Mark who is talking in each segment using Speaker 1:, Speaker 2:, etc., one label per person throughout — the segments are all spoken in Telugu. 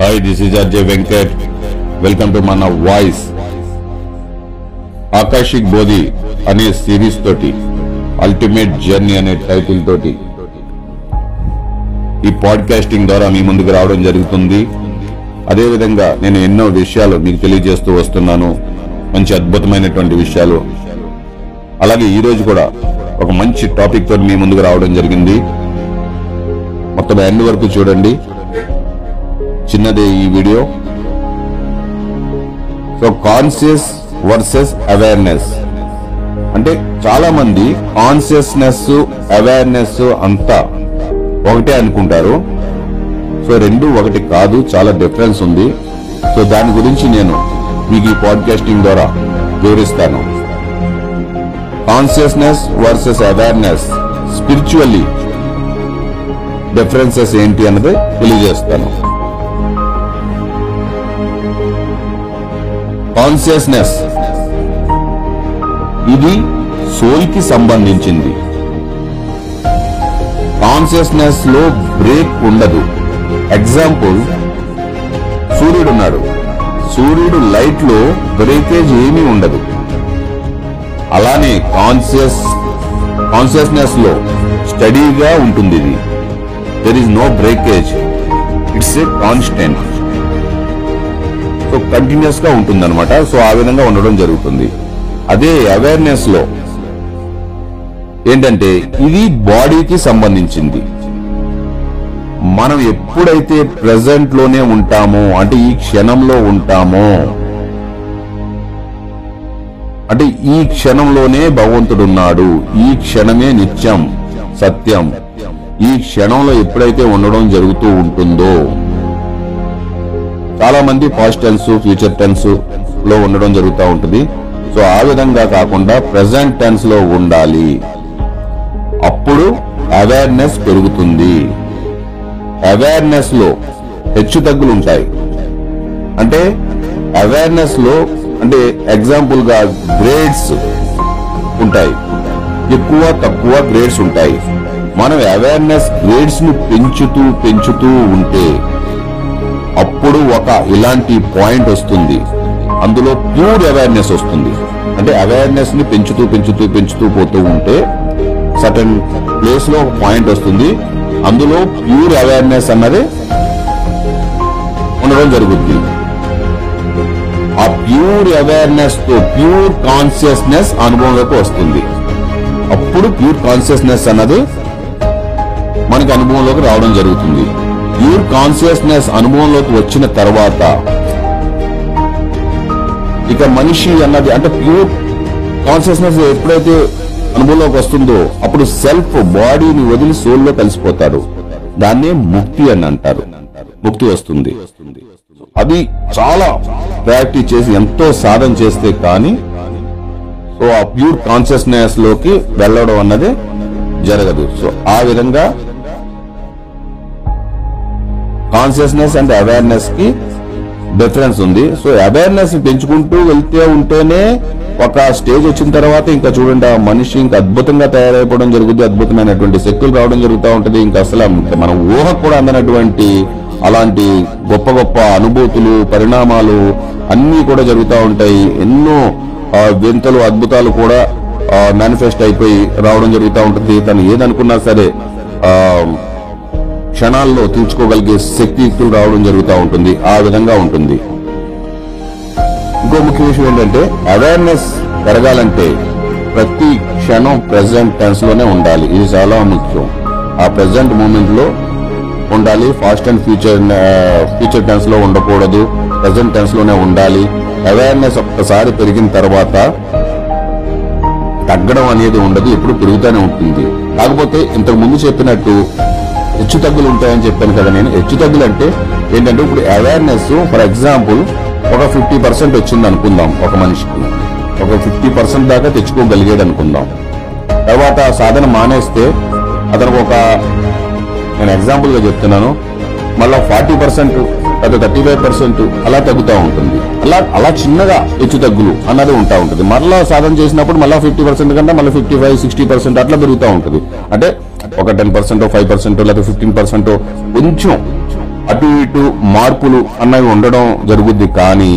Speaker 1: Hi this is Ajay Venkat welcome to మన వాయిస్ ఆకాశిక్ బోధి అనే సిరీస్ తోటి అల్టిమేట్ జర్నీ అనే టైటిల్ తోటి ఈ పాడ్కాస్టింగ్ ద్వారా మీ ముందుకు రావడం జరుగుతుంది. అదేవిధంగా నేను ఎన్నో విషయాలు మీకు తెలియజేస్తూ వస్తున్నాను. మంచి అద్భుతమైనటువంటి విషయాలు. అలాగే ఈ రోజు కూడా ఒక మంచి టాపిక్ తోటి మీ ముందుకు రావడం జరిగింది. మొత్తం ఎండ్ వరకు చూడండి. చిన్నదే ఈ video. So conscious versus awareness అంటే చాలా మంది కాన్షియస్నెస్ అవేర్నెస్ అంతా ఒకటే అనుకుంటారు. సో రెండు ఒకటి కాదు చాలా డిఫరెన్స్ ఉంది. సో దాని గురించి నేను మీకు ఈ పాడ్కాస్టింగ్ ద్వారా వివరిస్తాను. Consciousness versus awareness spiritually differences ఏంటి అన్నది తెలియజేస్తాను. కాన్షియస్నెస్. ఇది సోల్కి సంబంధించింది. కాన్షియస్నెస్లో బ్రేక్ ఉండదు. ఎగ్జాంపుల్ సూర్యుడు ఉన్నాడు. సూర్యుడు లైట్లో బ్రేకేజ్ ఏమీ ఉండదు. అలానే కాన్షియస్ కాన్షియస్నెస్లో స్టడీగా ఉంటుంది ఇది. There is no breakage it's a constant కంటిన్యూస్గా ఉంటుందన్నమాట. సో ఆ విధంగా ఉండడం జరుగుతుంది. అదే అవేర్నెస్లో ఏంటంటే ఇది బాడీకి సంబంధించింది. మనం ఎప్పుడైతే ప్రెసెంట్లోనే ఉంటామో అంటే ఈ క్షణంలో ఉంటామో అంటే ఈ క్షణంలోనే భగవంతుడున్నాడు ఈ క్షణమే నిత్యం సత్యం. ఈ క్షణంలో ఎప్పుడైతే ఉండడం జరుగుతూ ఉంటుందో చాలా మంది పాస్ట్ టెన్స్ ఫ్యూచర్ టెన్స్లో ఉండడం జరుగుతూ ఉంటుంది. సో ఆ విధంగా కాకుండా ప్రజెంట్ టెన్స్లో ఉండాలి. అప్పుడు అవేర్నెస్ పెరుగుతుంది. అవేర్నెస్లో హెచ్చు తగ్గులు ఉంటాయి. అంటే అవేర్నెస్లో అంటే ఎగ్జాంపుల్గా గ్రేడ్స్ ఉంటాయి. ఎక్కువ తక్కువ గ్రేడ్స్ ఉంటాయి. మనం అవేర్నెస్ గ్రేడ్స్ను పెంచుతూ పెంచుతూ ఉంటే అప్పుడు ఒక ఇలాంటి పాయింట్ వస్తుంది. అందులో ప్యూర్ అవేర్నెస్ వస్తుంది. అంటే అవేర్నెస్ని పెంచుతూ పెంచుతూ పెంచుతూ పోతూ ఉంటే సటన్ ప్లేస్లో ఒక పాయింట్ వస్తుంది. అందులో ప్యూర్ అవేర్నెస్ అన్నది ఉండడం జరుగుతుంది ఆ ప్యూర్ అవేర్నెస్తో ప్యూర్ కాన్షియస్నెస్ అనుభవంలోకి వస్తుంది. అప్పుడు ప్యూర్ కాన్షియస్నెస్ అన్నది మనకి అనుభవంలోకి రావడం జరుగుతుంది. ప్యూర్ కాన్షియస్నెస్ అనుభవంలోకి వచ్చిన తర్వాత ఇక మనిషి అన్నది అంటే ప్యూర్ కాన్షియస్నెస్ ఎప్పుడైతే అనుభవంలోకి వస్తుందో అప్పుడు సెల్ఫ్ బాడీని వదిలి సోల్లో కలిసిపోతాడు. దాన్నే ముక్తి అని అంటారు. ముక్తి వస్తుంది. అది చాలా ప్రాక్టీస్ చేసి ఎంతో సాధన చేస్తే కానీ సో ఆ ప్యూర్ కాన్షియస్నెస్లోకి వెళ్ళడం అన్నది జరగదు. సో ఆ విధంగా కాన్షియస్నెస్ అండ్ అవేర్నెస్కి డిఫరెన్స్ ఉంది. సో అవేర్నెస్ పెంచుకుంటూ వెళ్తే ఉంటేనే ఒక స్టేజ్ వచ్చిన తర్వాత ఇంకా చూడండి ఆ మనిషి ఇంకా అద్భుతంగా తయారైపోవడం జరుగుతుంది అద్భుతమైనటువంటి శక్తులు రావడం జరుగుతూ ఉంటది. ఇంకా అసలు మన ఊహ కూడా అందనటువంటి అలాంటి గొప్ప గొప్ప అనుభూతులు పరిణామాలు అన్ని కూడా జరుగుతూ ఉంటాయి. ఎన్నో వింతలు అద్భుతాలు కూడా మేనిఫెస్ట్ అయిపోయి రావడం జరుగుతూ ఉంటుంది. తను ఏదనుకున్నా సరే ఆ క్షణాల్లో తీర్చుకోగలిగే శక్తియుక్తులు రావడం జరుగుతూ ఉంటుంది. ఆ విధంగా ఉంటుంది. ఇంకో ముఖ్య విషయం ఏంటంటే అవేర్నెస్ పెరగాలంటే ప్రతి క్షణం ప్రెసెంట్ టెన్స్లోనే ఉండాలి. ఇది చాలా ముఖ్యం. ఆ ప్రెసెంట్ మూమెంట్లో ఉండాలి. ఫాస్ట్ అండ్ ఫ్యూచర్ ఫ్యూచర్ టెన్స్లో ఉండకూడదు. ప్రెసెంట్ టెన్స్లోనే ఉండాలి. అవేర్నెస్ ఒక్కసారి పెరిగిన తర్వాత తగ్గడం అనేది ఉండదు. ఎప్పుడు పెరుగుతూనే ఉంటుంది. కాకపోతే ఇంతకు ముందు చెప్పినట్టు హెచ్చు తగ్గులు ఉంటాయని చెప్పాను కదా నేను. హెచ్చు తగ్గులు అంటే ఏంటంటే ఇప్పుడు అవేర్నెస్ ఫర్ ఎగ్జాంపుల్ ఒక ఫిఫ్టీ పర్సెంట్ వచ్చింది అనుకుందాం ఒక మనిషికి. ఒక ఫిఫ్టీ పర్సెంట్ దాకా తెచ్చుకోగలిగాడు అనుకుందాం. తర్వాత ఆ సాధన మానేస్తే అతనికి ఒక నేను ఎగ్జాంపుల్గా చెప్తున్నాను. మళ్ళీ ఫార్టీ పర్సెంట్ లేదా థర్టీ ఫైవ్ పర్సెంట్ అలా తగ్గుతూ ఉంటుంది. అలా అలా చిన్నగా హెచ్చు తగ్గులు అన్నది ఉంటా ఉంటుంది. మరలా సాధన చేసినప్పుడు మళ్ళీ ఫిఫ్టీ పర్సెంట్ కంటే మళ్ళీ ఫిఫ్టీ ఫైవ్ సిక్స్టీ పర్సెంట్ అట్లా పెరుగుతూ ఉంటుంది. అంటే ఒక టెన్ పర్సెంట్ ఫైవ్ పర్సెంట్ లేదా ఫిఫ్టీన్ పర్సెంట్ కొంచెం అటు ఇటు మార్పులు అన్నవి ఉండడం జరుగుద్ది. కానీ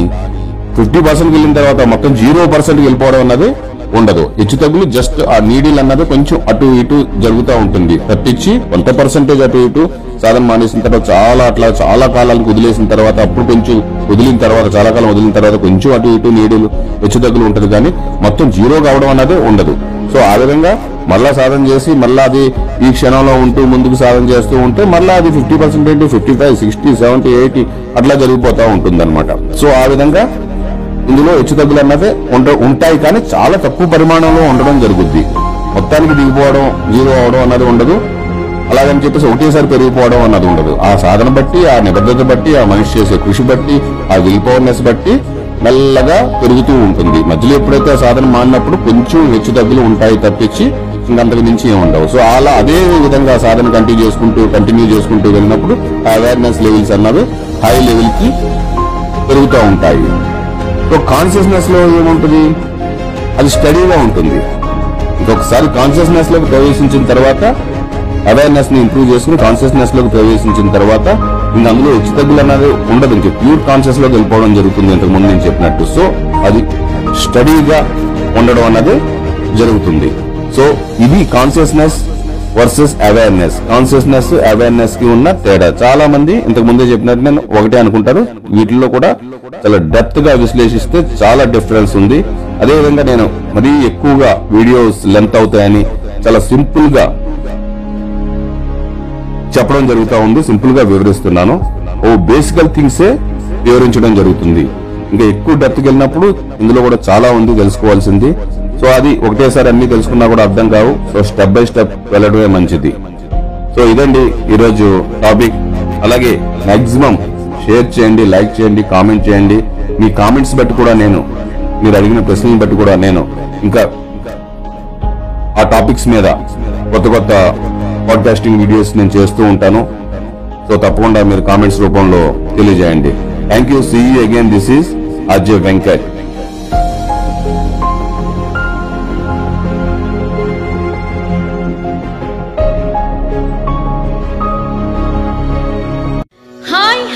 Speaker 1: ఫిఫ్టీ పర్సెంట్ వెళ్ళిన తర్వాత మొత్తం జీరో పర్సెంట్ వెళ్ళిపోవడం అన్నది ఉండదు. హెచ్చు తగ్గులు జస్ట్ ఆ నీడిల్ అన్నది కొంచెం అటు ఇటు జరుగుతూ ఉంటుంది. తప్పించి కొంత పర్సెంటేజ్ అటు ఇటు సాధన మానేసిన తర్వాత చాలా అట్లా చాలా కాలానికి వదిలేసిన తర్వాత అప్పుడు కొంచెం వదిలిన తర్వాత చాలా కాలం వదిలిన తర్వాత కొంచెం అటు ఇటు నీడిలు హెచ్చు తగ్గులు ఉంటుంది కానీ మొత్తం జీరో కావడం అన్నది ఉండదు. సో ఆ విధంగా మళ్ళా సాధన చేసి మళ్ళా అది ఈ క్షణంలో ఉంటూ ముందుకు సాధన చేస్తూ ఉంటే మళ్ళా అది fifty percent fifty five sixty seventy eighty అట్లా జరిగిపోతా ఉంటుంది సో ఆ విధంగా ఇందులో హెచ్చు తగ్గులు అన్నది ఉంటాయి కానీ చాలా తక్కువ పరిమాణంలో ఉండడం జరుగుద్ది. మొత్తానికి దిగిపోవడం జీరో అవడం అన్నది ఉండదు. అలాగని చెప్పేసి ఒకటేసారి పెరిగిపోవడం అన్నది ఉండదు. ఆ సాధన బట్టి ఆ నిబద్ధత బట్టి ఆ మనిషి చేసే కృషి బట్టి ఆ విల్ పవర్నెస్ బట్టి మెల్లగా పెరుగుతూ ఉంటుంది. మధ్యలో ఎప్పుడైతే ఆ సాధన మానినప్పుడు కొంచెం హెచ్చు తగ్గులు ఉంటాయి తప్పించి ఇంకంతకు మించి ఏమి ఉండవు. సో అలా అదే విధంగా సాధన కంటిన్యూ చేసుకుంటూ కంటిన్యూ చేసుకుంటూ వెళ్ళినప్పుడు అవేర్నెస్ లెవెల్స్ అన్నవి హై లెవెల్కి పెరుగుతూ ఉంటాయి. సో కాన్షియస్నెస్లో ఏముంటుంది? అది స్టడీగా ఉంటుంది. ఇంకొకసారి కాన్షియస్నెస్లోకి ప్రవేశించిన తర్వాత అవేర్నెస్ని ఇంప్రూవ్ చేసుకుని కాన్షియస్నెస్లోకి ప్రవేశించిన తర్వాత ఇంకా అందులో హెచ్చు తగ్గులు అన్నది ఉండదు. ఇంక ప్యూర్ కాన్షియస్లోకి వెళ్ళిపోవడం జరుగుతుంది. ఇంతకు ముందు నేను చెప్పినట్టు. సో అది స్టడీగా ఉండడం అన్నది జరుగుతుంది. సో ఇది కాన్షియస్నెస్ వర్సెస్ అవేర్నెస్. కాన్షియస్నెస్ అవేర్నెస్కి ఉన్న తేడా. చాలా మంది ఇంతకు ముందే చెప్పినట్టు నేను ఒకటే అనుకుంటారు. వీటిల్లో కూడా చాలా డెప్త్గా విశ్లేషిస్తే చాలా డిఫరెన్స్ ఉంది. అదేవిధంగా నేను మరీ ఎక్కువగా వీడియోస్ లెంత్ అవుతాయని చాలా సింపుల్గా చెప్పడం జరుగుతూ ఉంది. సింపుల్గా వివరిస్తున్నాను. ఓ బేసికల్ థింగ్సే వివరించడం జరుగుతుంది. ఇంకా ఎక్కువ డెప్త్కి వెళ్ళినప్పుడు ఇందులో కూడా చాలా ఉంది తెలుసుకోవాల్సింది. సో అది ఒకటేసారి అన్ని తెలుసుకున్నా కూడా అర్థం కావు. సో స్టెప్ బై స్టెప్ వెళ్ళడమే మంచిది. సో ఇదండి ఈరోజు టాపిక్ అలాగే మాక్సిమం షేర్ చేయండి లైక్ చేయండి కామెంట్ చేయండి. మీ కామెంట్స్ బట్టి కూడా నేను మీరు అడిగిన ప్రశ్నలను బట్టి కూడా నేను ఇంకా ఆ టాపిక్స్ మీద కొత్త కొత్త పాడ్కాస్టింగ్ వీడియోస్ నేను చేస్తూ ఉంటాను. సో తప్పకుండా మీరు కామెంట్స్ రూపంలో తెలియజేయండి. Thank you see again this is Ajay Venkat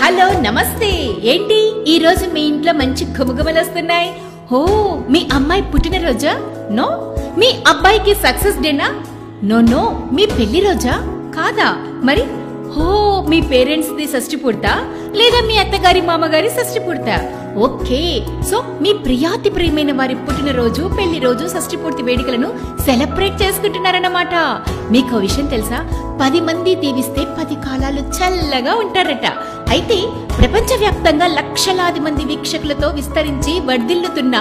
Speaker 2: hello నమస్తే. ఏంటి? ఈ రోజు మీ ఇంట్లో మంచి గుమగుమలు వస్తున్నాయి? హో మీ అమ్మాయి పుట్టినరోజా? నో? మీ అబ్బాయికి సక్సెస్ డేనా? No no. మీ పెళ్ళి రోజా? కాదా? మరి? హో మీ పేరెంట్స్ ది షష్టి పుడతా లేదా మీ అత్తగారి మామగారి షష్టి పుడతా ఓకే. సో మీ ప్రియాతి ప్రియమైన వారి పుట్టినరోజు పెళ్ళి రోజు షష్టి పూర్తి వేడుకలను సెలబ్రేట్ చేసుకుంటున్నారన్నమాట. మీకు విషయం తెలుసా? పది మంది దీవిస్తే పది కాలాలు చల్లగా ఉంటారట. అయితే ప్రపంచవ్యాప్తంగా లక్షలాది మంది వీక్షకులతో విస్తరించి వర్ధిల్లుతున్న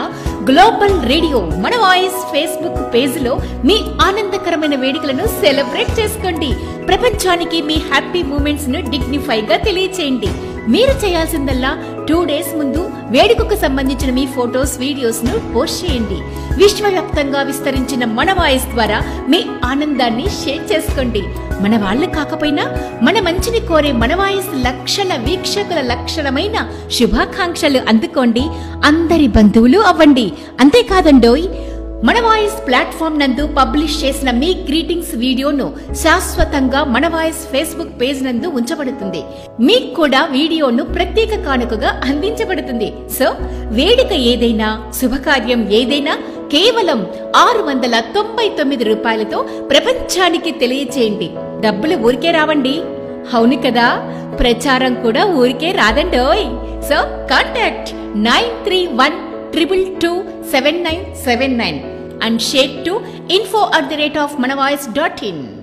Speaker 2: గ్లోబల్ రేడియో మన వాయిస్ ఫేస్బుక్ పేజ్లో మీ ఆనందకరమైన వేడుకలను సెలబ్రేట్ చేసుకోండి. ప్రపంచానికి మీ హ్యాపీ మూమెంట్స్ను డిగ్నిఫైగా తెలియచేయండి. మీరు చేయాల్సిందల్లా టూ డేస్ ముందు వేడుకకు సంబంధించిన మీ ఫోటోస్ వీడియోస్ను పోస్ట్ చేయండి. విశ్వవ్యాప్తంగా విస్తరించిన మన వాయిస్ ద్వారా మీ ఆనందాన్ని షేర్ చేసుకోండి. మన వాళ్ళు కాకపోయినా మన మంచిని కోరే మన వాయిస్ లక్షల వీక్షకుల లక్షణమైన శుభాకాంక్షలు అందుకోండి. అందరి బంధువులు అవ్వండి. అంతేకాదండోయ్ మన వాయిస్ ప్లాట్ఫామ్ నందు పబ్లిష్ చేసిన మీ గ్రీటింగ్స్ వీడియోను శాశ్వతంగా మన వాయిస్ ఫేస్బుక్ పేజ్ నందు ఉంచబడుతుంది. మీకు కూడా వీడియోను ప్రత్యేక కానుకగా అందించబడుతుంది. సో వేడుక ఏదైనా శుభకార్యం ఏదైనా కేవలం ఆరు వందల తొంభై తొమ్మిది రూపాయలతో ప్రపంచానికి తెలియచేయండి. డబ్బులు ఊరికే రావండి. అవును కదా? ప్రచారం కూడా ఊరికే రాదండోయ్. So contact nine three one triple two seven nine seven nine and share to info at the rate of manavais.in.